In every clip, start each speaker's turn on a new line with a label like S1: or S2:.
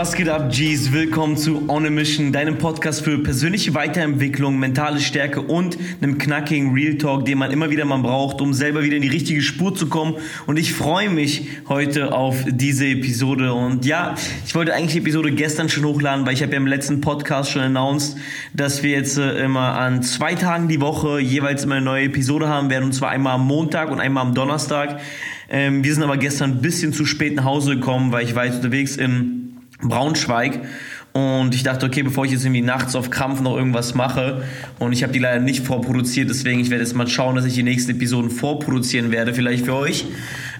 S1: Was geht ab, G's? Willkommen zu On a Mission, deinem Podcast für persönliche Weiterentwicklung, mentale Stärke und einem knackigen Real Talk, den man immer wieder mal braucht, um selber wieder in die richtige Spur zu kommen. Und ich freue mich heute auf diese Episode. Und ja, ich wollte eigentlich die Episode gestern schon hochladen, weil ich habe ja im letzten Podcast schon announced, dass wir jetzt äh, immer an zwei Tagen die Woche jeweils immer eine neue Episode haben werden. Und zwar einmal am Montag und einmal am Donnerstag. Ähm, wir sind aber gestern ein bisschen zu spät nach Hause gekommen, weil ich war jetzt unterwegs in Braunschweig. Und ich dachte, okay, bevor ich jetzt irgendwie nachts auf Krampf noch irgendwas mache, und ich habe die leider nicht vorproduziert, deswegen ich werde jetzt mal schauen, dass ich die nächsten Episoden vorproduzieren werde, vielleicht für euch.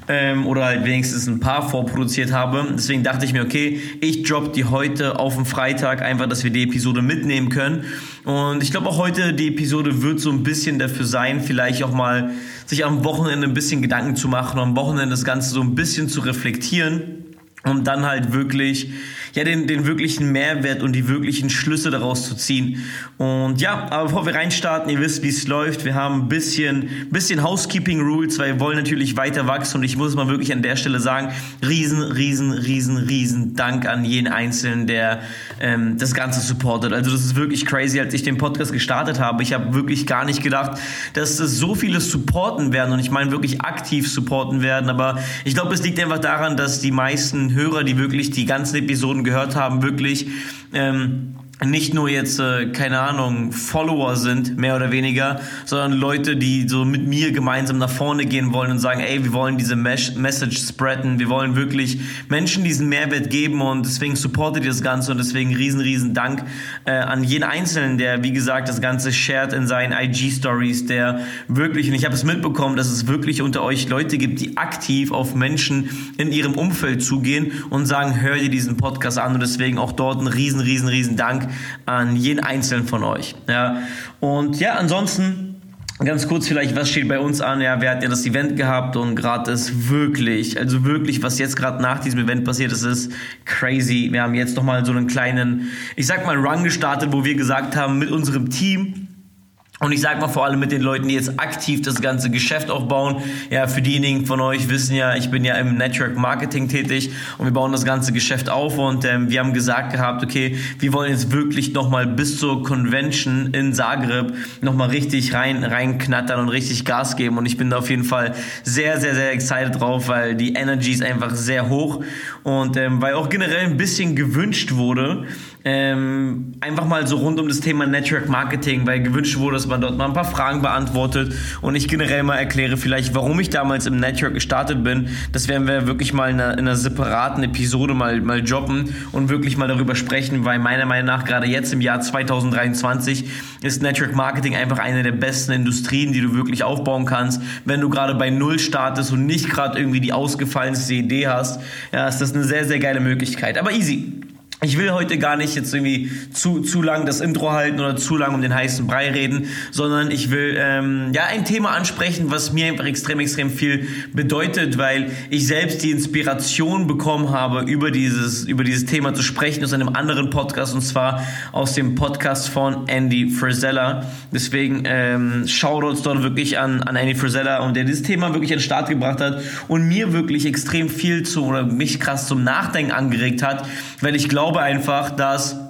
S1: Ähm, oder halt wenigstens ein paar vorproduziert habe. Deswegen dachte ich mir, okay, ich drop die heute auf den Freitag, einfach, dass wir die Episode mitnehmen können. Und ich glaube auch heute, die Episode wird so ein bisschen dafür sein, vielleicht auch mal sich am Wochenende ein bisschen Gedanken zu machen, am Wochenende das Ganze so ein bisschen zu reflektieren um dann halt wirklich ja den, den wirklichen Mehrwert und die wirklichen Schlüsse daraus zu ziehen. Und ja, aber bevor wir reinstarten, ihr wisst, wie es läuft. Wir haben ein bisschen, bisschen Housekeeping Rules, weil wir wollen natürlich weiter wachsen und ich muss mal wirklich an der Stelle sagen, riesen, riesen, riesen, riesen Dank an jeden Einzelnen, der ähm, das Ganze supportet. Also das ist wirklich crazy, als ich den Podcast gestartet habe. Ich habe wirklich gar nicht gedacht, dass es so viele supporten werden und ich meine wirklich aktiv supporten werden, aber ich glaube, es liegt einfach daran, dass die meisten Hörer, die wirklich die ganzen Episoden gehört haben, wirklich ähm, nicht nur jetzt, äh, keine Ahnung, Follower sind, mehr oder weniger, sondern Leute, die so mit mir gemeinsam nach vorne gehen wollen und sagen, ey, wir wollen diese Mes Message spreaden, wir wollen wirklich Menschen diesen Mehrwert geben und deswegen supportet ihr das Ganze und deswegen riesen, riesen Dank äh, an jeden Einzelnen, der, wie gesagt, das Ganze shared in seinen IG-Stories, der wirklich, und ich habe es mitbekommen, dass es wirklich unter euch Leute gibt, die aktiv auf Menschen in ihrem Umfeld zugehen und sagen, hör dir diesen Podcast an und deswegen auch dort ein riesen, riesen, riesen Dank an jeden einzelnen von euch. Ja. Und ja, ansonsten Ganz kurz vielleicht, was steht bei uns an? Ja, wir hatten ja das Event gehabt und gerade ist wirklich, also wirklich, was jetzt gerade nach diesem Event passiert ist, ist crazy. Wir haben jetzt nochmal so einen kleinen, ich sag mal, Run gestartet, wo wir gesagt haben, mit unserem Team, und ich sag mal vor allem mit den Leuten, die jetzt aktiv das ganze Geschäft aufbauen. Ja, für diejenigen von euch wissen ja, ich bin ja im Network Marketing tätig und wir bauen das ganze Geschäft auf. Und ähm, wir haben gesagt gehabt, okay, wir wollen jetzt wirklich nochmal bis zur Convention in Zagreb nochmal richtig rein reinknattern und richtig Gas geben. Und ich bin da auf jeden Fall sehr, sehr, sehr excited drauf, weil die Energy ist einfach sehr hoch. Und ähm, weil auch generell ein bisschen gewünscht wurde, ähm, einfach mal so rund um das Thema Network Marketing, weil gewünscht wurde, dass man dort mal ein paar Fragen beantwortet und ich generell mal erkläre vielleicht, warum ich damals im Network gestartet bin. Das werden wir wirklich mal in einer, in einer separaten Episode mal, mal droppen und wirklich mal darüber sprechen, weil meiner Meinung nach gerade jetzt im Jahr 2023 ist Network Marketing einfach eine der besten Industrien, die du wirklich aufbauen kannst. Wenn du gerade bei Null startest und nicht gerade irgendwie die ausgefallenste Idee hast, ja, ist das eine sehr, sehr geile Möglichkeit. Aber easy. Ich will heute gar nicht jetzt irgendwie zu, zu lang das Intro halten oder zu lang um den heißen Brei reden, sondern ich will ähm, ja ein Thema ansprechen, was mir einfach extrem, extrem viel bedeutet, weil ich selbst die Inspiration bekommen habe, über dieses, über dieses Thema zu sprechen aus einem anderen Podcast und zwar aus dem Podcast von Andy Frisella. Deswegen ähm, Shoutouts dort wirklich an, an Andy Frisella und der dieses Thema wirklich an den Start gebracht hat und mir wirklich extrem viel zu oder mich krass zum Nachdenken angeregt hat, weil ich glaube, einfach, dass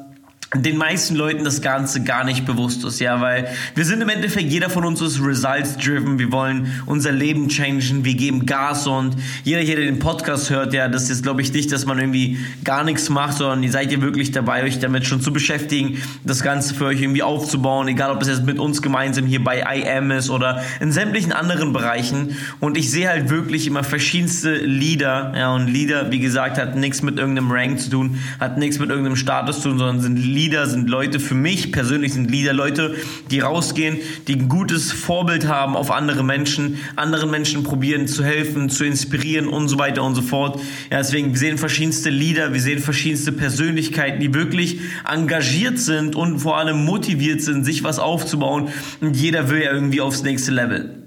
S1: den meisten Leuten das Ganze gar nicht bewusst ist, ja, weil wir sind im Endeffekt, jeder von uns ist results-driven, wir wollen unser Leben changen, wir geben Gas und jeder hier, der den Podcast hört, ja, das ist, glaube ich, nicht, dass man irgendwie gar nichts macht, sondern ihr seid ihr wirklich dabei, euch damit schon zu beschäftigen, das Ganze für euch irgendwie aufzubauen, egal ob es jetzt mit uns gemeinsam hier bei IM ist oder in sämtlichen anderen Bereichen. Und ich sehe halt wirklich immer verschiedenste Lieder, ja, und Lieder, wie gesagt, hat nichts mit irgendeinem Rank zu tun, hat nichts mit irgendeinem Status zu tun, sondern sind Lieder, Leader sind Leute, für mich persönlich sind Leader Leute, die rausgehen, die ein gutes Vorbild haben auf andere Menschen, anderen Menschen probieren zu helfen, zu inspirieren und so weiter und so fort. Ja, deswegen, wir sehen verschiedenste Leader, wir sehen verschiedenste Persönlichkeiten, die wirklich engagiert sind und vor allem motiviert sind, sich was aufzubauen. Und jeder will ja irgendwie aufs nächste Level.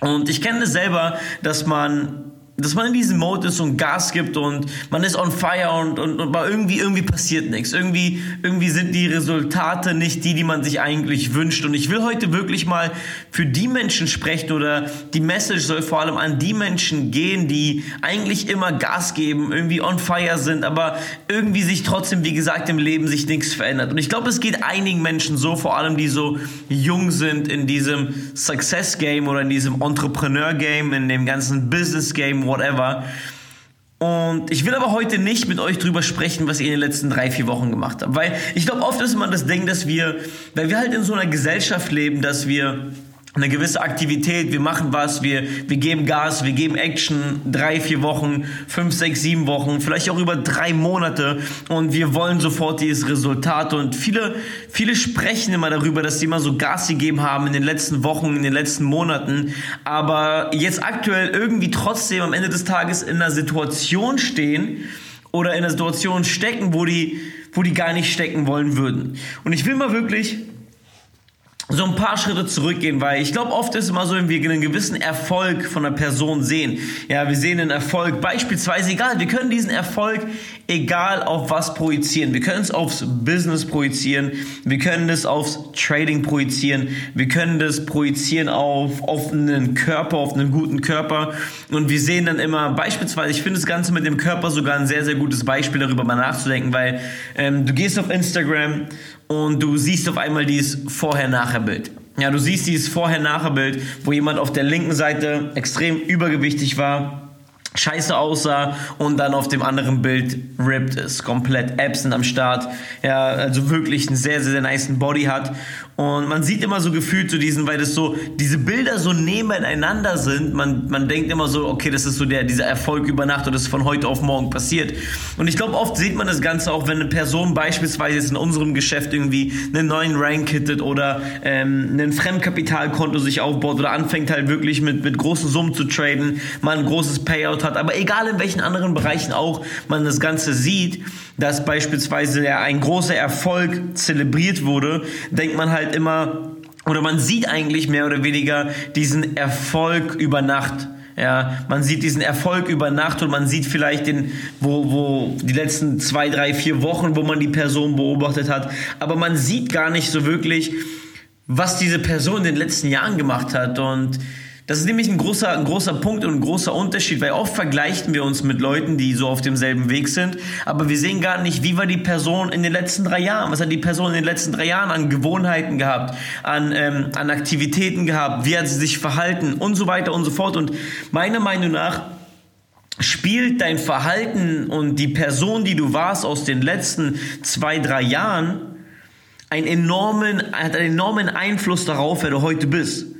S1: Und ich kenne das selber, dass man dass man in diesem Mode ist und Gas gibt und man ist on fire und, und, und irgendwie, irgendwie passiert nichts. Irgendwie, irgendwie sind die Resultate nicht die, die man sich eigentlich wünscht. Und ich will heute wirklich mal für die Menschen sprechen oder die Message soll vor allem an die Menschen gehen, die eigentlich immer Gas geben, irgendwie on fire sind, aber irgendwie sich trotzdem, wie gesagt, im Leben sich nichts verändert. Und ich glaube, es geht einigen Menschen so, vor allem die so jung sind in diesem Success Game oder in diesem Entrepreneur Game, in dem ganzen Business Game, whatever. Und ich will aber heute nicht mit euch drüber sprechen, was ihr in den letzten drei, vier Wochen gemacht habt. Weil ich glaube, oft ist immer das Ding, dass wir, weil wir halt in so einer Gesellschaft leben, dass wir eine gewisse Aktivität, wir machen was, wir, wir geben Gas, wir geben Action, drei, vier Wochen, fünf, sechs, sieben Wochen, vielleicht auch über drei Monate. Und wir wollen sofort dieses Resultat. Und viele, viele sprechen immer darüber, dass sie immer so Gas gegeben haben in den letzten Wochen, in den letzten Monaten, aber jetzt aktuell irgendwie trotzdem am Ende des Tages in einer Situation stehen oder in einer Situation stecken, wo die, wo die gar nicht stecken wollen würden. Und ich will mal wirklich so ein paar Schritte zurückgehen, weil ich glaube, oft ist immer so, wenn wir einen gewissen Erfolg von einer Person sehen. Ja, wir sehen einen Erfolg, beispielsweise egal, wir können diesen Erfolg egal auf was projizieren. Wir können es aufs Business projizieren, wir können es aufs Trading projizieren, wir können das projizieren auf, auf einen Körper, auf einen guten Körper. Und wir sehen dann immer, beispielsweise, ich finde das Ganze mit dem Körper sogar ein sehr, sehr gutes Beispiel darüber mal nachzudenken, weil ähm, du gehst auf Instagram und du siehst auf einmal dieses Vorher-Nachher-Bild. Ja, du siehst dieses Vorher-Nachher-Bild, wo jemand auf der linken Seite extrem übergewichtig war, scheiße aussah und dann auf dem anderen Bild ripped ist, komplett absent am Start, ja, also wirklich einen sehr, sehr, sehr nice Body hat und man sieht immer so gefühlt so diesen, weil das so, diese Bilder so nebeneinander sind, man, man denkt immer so, okay, das ist so der, dieser Erfolg über Nacht und das ist von heute auf morgen passiert. Und ich glaube, oft sieht man das Ganze auch, wenn eine Person beispielsweise jetzt in unserem Geschäft irgendwie einen neuen Rank hittet oder ähm, ein Fremdkapitalkonto sich aufbaut oder anfängt halt wirklich mit, mit großen Summen zu traden, man ein großes Payout hat, aber egal in welchen anderen Bereichen auch man das Ganze sieht, dass beispielsweise ein großer Erfolg zelebriert wurde, denkt man halt immer, oder man sieht eigentlich mehr oder weniger diesen Erfolg über Nacht. Ja, man sieht diesen Erfolg über Nacht und man sieht vielleicht den, wo, wo die letzten zwei, drei, vier Wochen, wo man die Person beobachtet hat. Aber man sieht gar nicht so wirklich, was diese Person in den letzten Jahren gemacht hat. Und das ist nämlich ein großer, ein großer Punkt und ein großer Unterschied, weil oft vergleichen wir uns mit Leuten, die so auf demselben Weg sind, aber wir sehen gar nicht, wie war die Person in den letzten drei Jahren, was hat die Person in den letzten drei Jahren an Gewohnheiten gehabt, an, ähm, an Aktivitäten gehabt, wie hat sie sich verhalten und so weiter und so fort. Und meiner Meinung nach spielt dein Verhalten und die Person, die du warst aus den letzten zwei, drei Jahren, einen enormen, hat einen enormen Einfluss darauf, wer du heute bist.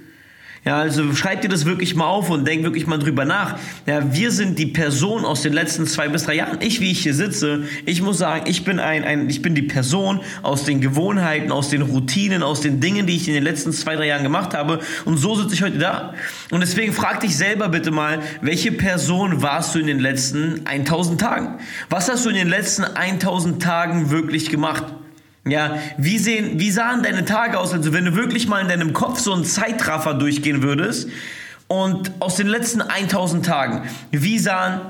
S1: Ja, also schreib dir das wirklich mal auf und denk wirklich mal drüber nach. Ja, wir sind die Person aus den letzten zwei bis drei Jahren. Ich, wie ich hier sitze, ich muss sagen, ich bin ein, ein, ich bin die Person aus den Gewohnheiten, aus den Routinen, aus den Dingen, die ich in den letzten zwei, drei Jahren gemacht habe. Und so sitze ich heute da. Und deswegen frag dich selber bitte mal, welche Person warst du in den letzten 1000 Tagen? Was hast du in den letzten 1000 Tagen wirklich gemacht? Ja, wie, sehen, wie sahen deine Tage aus, also wenn du wirklich mal in deinem Kopf so einen Zeitraffer durchgehen würdest und aus den letzten 1000 Tagen, wie sahen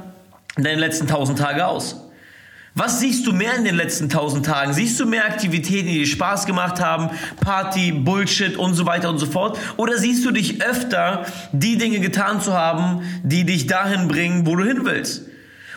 S1: deine letzten 1000 Tage aus? Was siehst du mehr in den letzten 1000 Tagen? Siehst du mehr Aktivitäten, die dir Spaß gemacht haben, Party, Bullshit und so weiter und so fort? Oder siehst du dich öfter, die Dinge getan zu haben, die dich dahin bringen, wo du hin willst?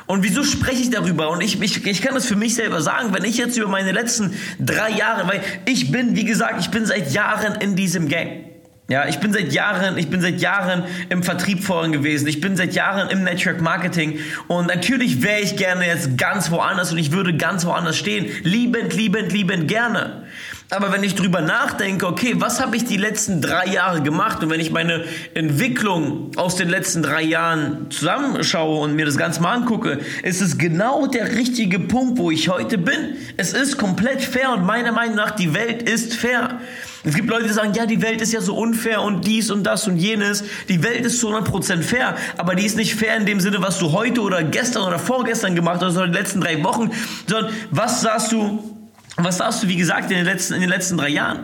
S1: Und wieso spreche ich darüber? Und ich, ich, ich kann das für mich selber sagen, wenn ich jetzt über meine letzten drei Jahre, weil ich bin, wie gesagt, ich bin seit Jahren in diesem Game. Ja, ich bin seit Jahren, ich bin seit Jahren im Vertrieb vorhin gewesen. Ich bin seit Jahren im Network Marketing und natürlich wäre ich gerne jetzt ganz woanders und ich würde ganz woanders stehen. Liebend, liebend, liebend gerne. Aber wenn ich drüber nachdenke, okay, was habe ich die letzten drei Jahre gemacht und wenn ich meine Entwicklung aus den letzten drei Jahren zusammenschaue und mir das Ganze mal angucke, ist es genau der richtige Punkt, wo ich heute bin. Es ist komplett fair und meiner Meinung nach, die Welt ist fair. Es gibt Leute, die sagen, ja, die Welt ist ja so unfair und dies und das und jenes. Die Welt ist zu 100% fair, aber die ist nicht fair in dem Sinne, was du heute oder gestern oder vorgestern gemacht hast oder die letzten drei Wochen, sondern was sagst du was sagst du, wie gesagt, in den letzten, in den letzten drei Jahren?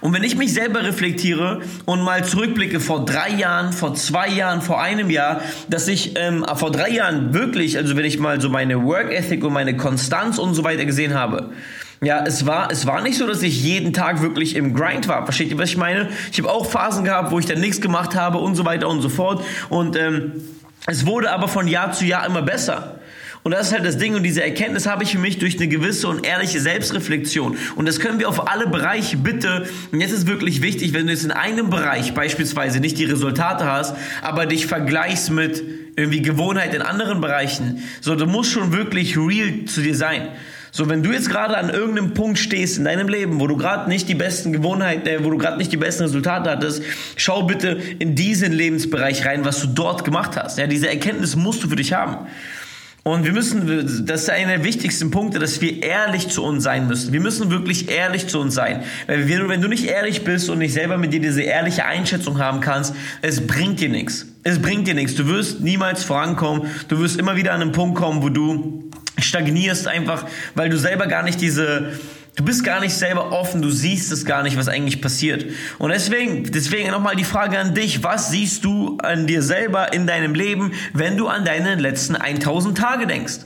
S1: Und wenn ich mich selber reflektiere und mal zurückblicke vor drei Jahren, vor zwei Jahren, vor einem Jahr, dass ich ähm, vor drei Jahren wirklich, also wenn ich mal so meine Work Ethic und meine Konstanz und so weiter gesehen habe, ja, es war, es war nicht so, dass ich jeden Tag wirklich im Grind war. Versteht ihr, was ich meine? Ich habe auch Phasen gehabt, wo ich dann nichts gemacht habe und so weiter und so fort. Und ähm, es wurde aber von Jahr zu Jahr immer besser. Und das ist halt das Ding und diese Erkenntnis habe ich für mich durch eine gewisse und ehrliche Selbstreflexion. Und das können wir auf alle Bereiche bitte. Und jetzt ist wirklich wichtig, wenn du jetzt in einem Bereich beispielsweise nicht die Resultate hast, aber dich vergleichst mit irgendwie Gewohnheit in anderen Bereichen. So, du musst schon wirklich real zu dir sein. So, wenn du jetzt gerade an irgendeinem Punkt stehst in deinem Leben, wo du gerade nicht die besten Gewohnheiten, äh, wo du gerade nicht die besten Resultate hattest, schau bitte in diesen Lebensbereich rein, was du dort gemacht hast. Ja, diese Erkenntnis musst du für dich haben. Und wir müssen, das ist einer der wichtigsten Punkte, dass wir ehrlich zu uns sein müssen. Wir müssen wirklich ehrlich zu uns sein. Weil wir, wenn du nicht ehrlich bist und nicht selber mit dir diese ehrliche Einschätzung haben kannst, es bringt dir nichts. Es bringt dir nichts. Du wirst niemals vorankommen. Du wirst immer wieder an einen Punkt kommen, wo du stagnierst einfach, weil du selber gar nicht diese, Du bist gar nicht selber offen, du siehst es gar nicht, was eigentlich passiert. Und deswegen, deswegen nochmal die Frage an dich, was siehst du an dir selber in deinem Leben, wenn du an deine letzten 1000 Tage denkst?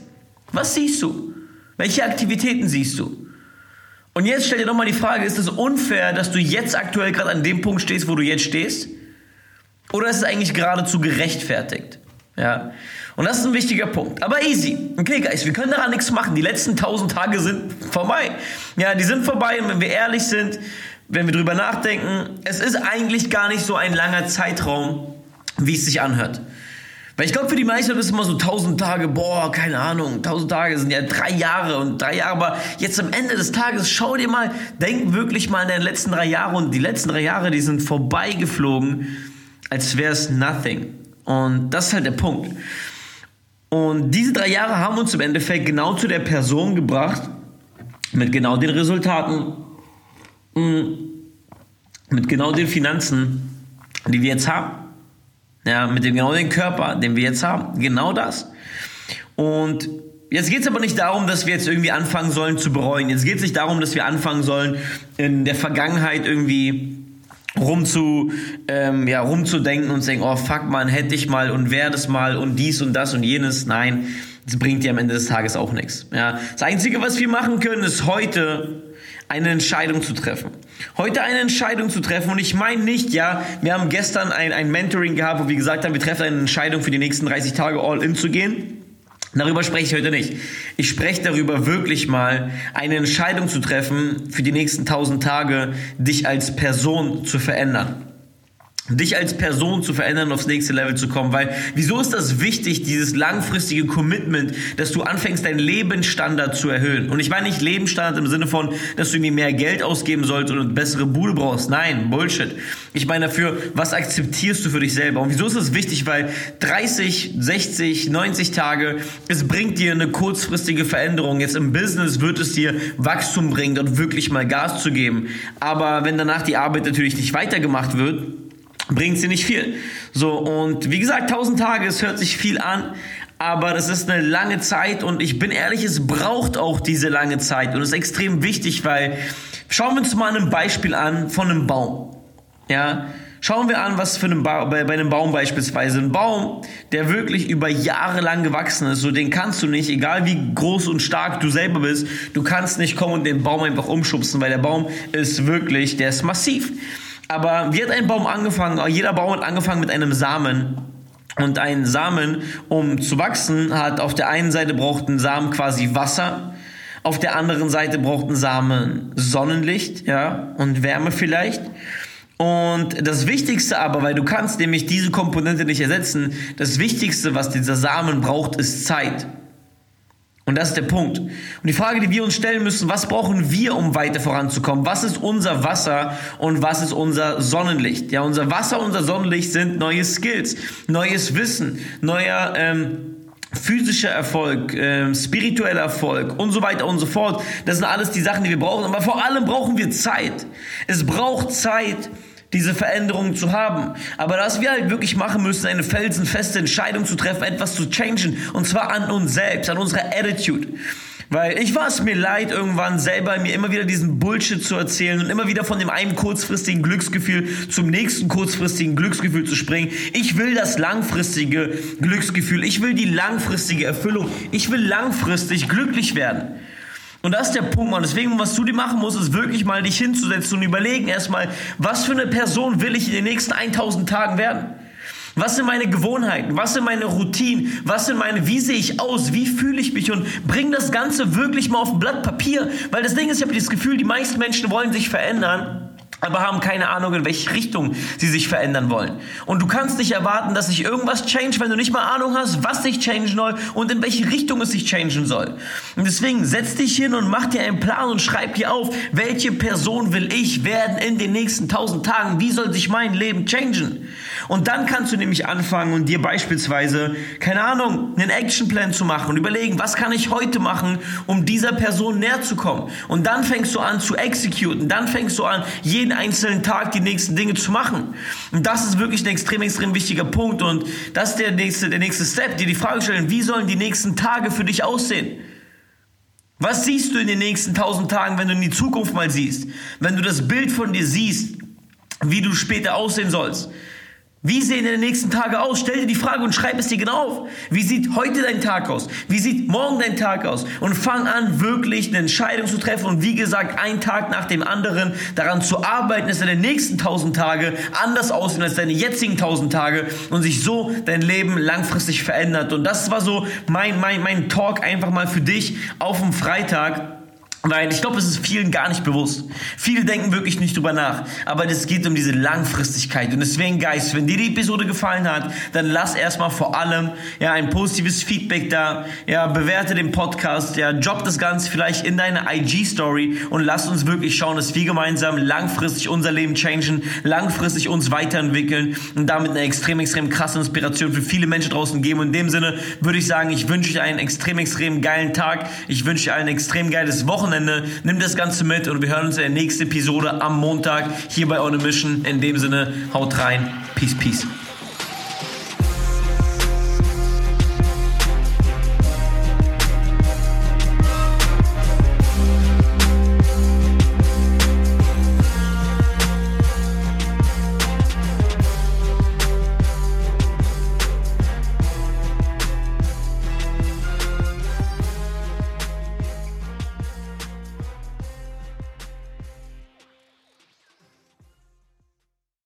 S1: Was siehst du? Welche Aktivitäten siehst du? Und jetzt stell dir nochmal die Frage, ist es unfair, dass du jetzt aktuell gerade an dem Punkt stehst, wo du jetzt stehst? Oder ist es eigentlich geradezu gerechtfertigt? Ja. Und das ist ein wichtiger Punkt. Aber easy. Okay, Guys, wir können daran nichts machen. Die letzten tausend Tage sind vorbei. Ja, die sind vorbei und wenn wir ehrlich sind, wenn wir drüber nachdenken, es ist eigentlich gar nicht so ein langer Zeitraum, wie es sich anhört. Weil ich glaube, für die meisten ist es immer so tausend Tage, boah, keine Ahnung, tausend Tage sind ja drei Jahre und drei Jahre, aber jetzt am Ende des Tages, schau dir mal, denk wirklich mal an deine letzten drei Jahre und die letzten drei Jahre, die sind vorbeigeflogen, als wäre es nothing. Und das ist halt der Punkt. Und diese drei Jahre haben uns im Endeffekt genau zu der Person gebracht, mit genau den Resultaten, mit genau den Finanzen, die wir jetzt haben. Ja, mit dem genau den Körper, den wir jetzt haben. Genau das. Und jetzt geht es aber nicht darum, dass wir jetzt irgendwie anfangen sollen zu bereuen. Jetzt geht es nicht darum, dass wir anfangen sollen, in der Vergangenheit irgendwie rumzu, ähm, ja, rumzudenken und zu denken, oh fuck man, hätte ich mal und wäre das mal und dies und das und jenes. Nein, das bringt dir am Ende des Tages auch nichts. Ja. Das Einzige, was wir machen können, ist heute eine Entscheidung zu treffen. Heute eine Entscheidung zu treffen und ich meine nicht, ja, wir haben gestern ein, ein Mentoring gehabt, wo wir gesagt haben, wir treffen eine Entscheidung für die nächsten 30 Tage all in zu gehen. Darüber spreche ich heute nicht. Ich spreche darüber, wirklich mal eine Entscheidung zu treffen, für die nächsten tausend Tage dich als Person zu verändern dich als Person zu verändern, aufs nächste Level zu kommen. Weil, wieso ist das wichtig, dieses langfristige Commitment, dass du anfängst, deinen Lebensstandard zu erhöhen? Und ich meine nicht Lebensstandard im Sinne von, dass du irgendwie mehr Geld ausgeben sollst und eine bessere Bude brauchst. Nein, Bullshit. Ich meine dafür, was akzeptierst du für dich selber? Und wieso ist das wichtig? Weil 30, 60, 90 Tage, es bringt dir eine kurzfristige Veränderung. Jetzt im Business wird es dir Wachstum bringen, dort wirklich mal Gas zu geben. Aber wenn danach die Arbeit natürlich nicht weitergemacht wird, bringt sie nicht viel. So, und wie gesagt, 1000 Tage, es hört sich viel an, aber das ist eine lange Zeit und ich bin ehrlich, es braucht auch diese lange Zeit und ist extrem wichtig, weil schauen wir uns mal ein Beispiel an von einem Baum. Ja, Schauen wir an, was für einen ba bei, bei einem Baum beispielsweise. Ein Baum, der wirklich über Jahre lang gewachsen ist, so den kannst du nicht, egal wie groß und stark du selber bist, du kannst nicht kommen und den Baum einfach umschubsen, weil der Baum ist wirklich, der ist massiv. Aber wie hat ein Baum angefangen? Jeder Baum hat angefangen mit einem Samen. Und ein Samen, um zu wachsen, hat auf der einen Seite braucht ein Samen quasi Wasser, auf der anderen Seite braucht ein Samen Sonnenlicht, ja, und Wärme vielleicht. Und das Wichtigste aber, weil du kannst nämlich diese Komponente nicht ersetzen, das Wichtigste, was dieser Samen braucht, ist Zeit. Und das ist der Punkt. Und die Frage, die wir uns stellen müssen, was brauchen wir, um weiter voranzukommen? Was ist unser Wasser und was ist unser Sonnenlicht? Ja, unser Wasser, unser Sonnenlicht sind neue Skills, neues Wissen, neuer ähm, physischer Erfolg, äh, spiritueller Erfolg und so weiter und so fort. Das sind alles die Sachen, die wir brauchen. Aber vor allem brauchen wir Zeit. Es braucht Zeit, diese Veränderung zu haben. Aber was wir halt wirklich machen müssen, eine felsenfeste Entscheidung zu treffen, etwas zu changen. Und zwar an uns selbst, an unserer Attitude. Weil ich war es mir leid, irgendwann selber mir immer wieder diesen Bullshit zu erzählen und immer wieder von dem einen kurzfristigen Glücksgefühl zum nächsten kurzfristigen Glücksgefühl zu springen. Ich will das langfristige Glücksgefühl. Ich will die langfristige Erfüllung. Ich will langfristig glücklich werden. Und das ist der Punkt, Mann. Deswegen, was du dir machen musst, ist wirklich mal dich hinzusetzen und überlegen erstmal, was für eine Person will ich in den nächsten 1000 Tagen werden? Was sind meine Gewohnheiten? Was sind meine Routinen? Was sind meine, wie sehe ich aus? Wie fühle ich mich? Und bring das Ganze wirklich mal auf ein Blatt Papier. Weil das Ding ist, ich habe das Gefühl, die meisten Menschen wollen sich verändern aber haben keine Ahnung, in welche Richtung sie sich verändern wollen. Und du kannst nicht erwarten, dass sich irgendwas change, wenn du nicht mal Ahnung hast, was sich changen soll und in welche Richtung es sich changen soll. Und deswegen setz dich hin und mach dir einen Plan und schreib dir auf, welche Person will ich werden in den nächsten tausend Tagen? Wie soll sich mein Leben changen? Und dann kannst du nämlich anfangen und dir beispielsweise, keine Ahnung, einen Actionplan zu machen und überlegen, was kann ich heute machen, um dieser Person näher zu kommen. Und dann fängst du an zu executen. Dann fängst du an, jeden einzelnen Tag die nächsten Dinge zu machen. Und das ist wirklich ein extrem, extrem wichtiger Punkt. Und das ist der nächste, der nächste Step, dir die Frage stellen, wie sollen die nächsten Tage für dich aussehen? Was siehst du in den nächsten tausend Tagen, wenn du in die Zukunft mal siehst? Wenn du das Bild von dir siehst, wie du später aussehen sollst? Wie sehen deine nächsten Tage aus? Stell dir die Frage und schreib es dir genau auf. Wie sieht heute dein Tag aus? Wie sieht morgen dein Tag aus? Und fang an, wirklich eine Entscheidung zu treffen und wie gesagt, ein Tag nach dem anderen daran zu arbeiten, dass deine nächsten tausend Tage anders aussehen als deine jetzigen tausend Tage und sich so dein Leben langfristig verändert. Und das war so mein, mein, mein Talk einfach mal für dich auf dem Freitag. Weil ich glaube, es ist vielen gar nicht bewusst. Viele denken wirklich nicht drüber nach. Aber es geht um diese Langfristigkeit. Und deswegen, Guys, wenn dir die Episode gefallen hat, dann lass erstmal vor allem ja, ein positives Feedback da. Ja, bewerte den Podcast. Ja, job das Ganze vielleicht in deine IG-Story und lass uns wirklich schauen, dass wir gemeinsam langfristig unser Leben changen, langfristig uns weiterentwickeln und damit eine extrem, extrem krasse Inspiration für viele Menschen draußen geben. Und in dem Sinne würde ich sagen, ich wünsche dir einen extrem, extrem geilen Tag. Ich wünsche dir ein extrem geiles Wochenende. Wochenende. Nimm das Ganze mit und wir hören uns in der nächsten Episode am Montag hier bei On a Mission. In dem Sinne, haut rein. Peace, peace.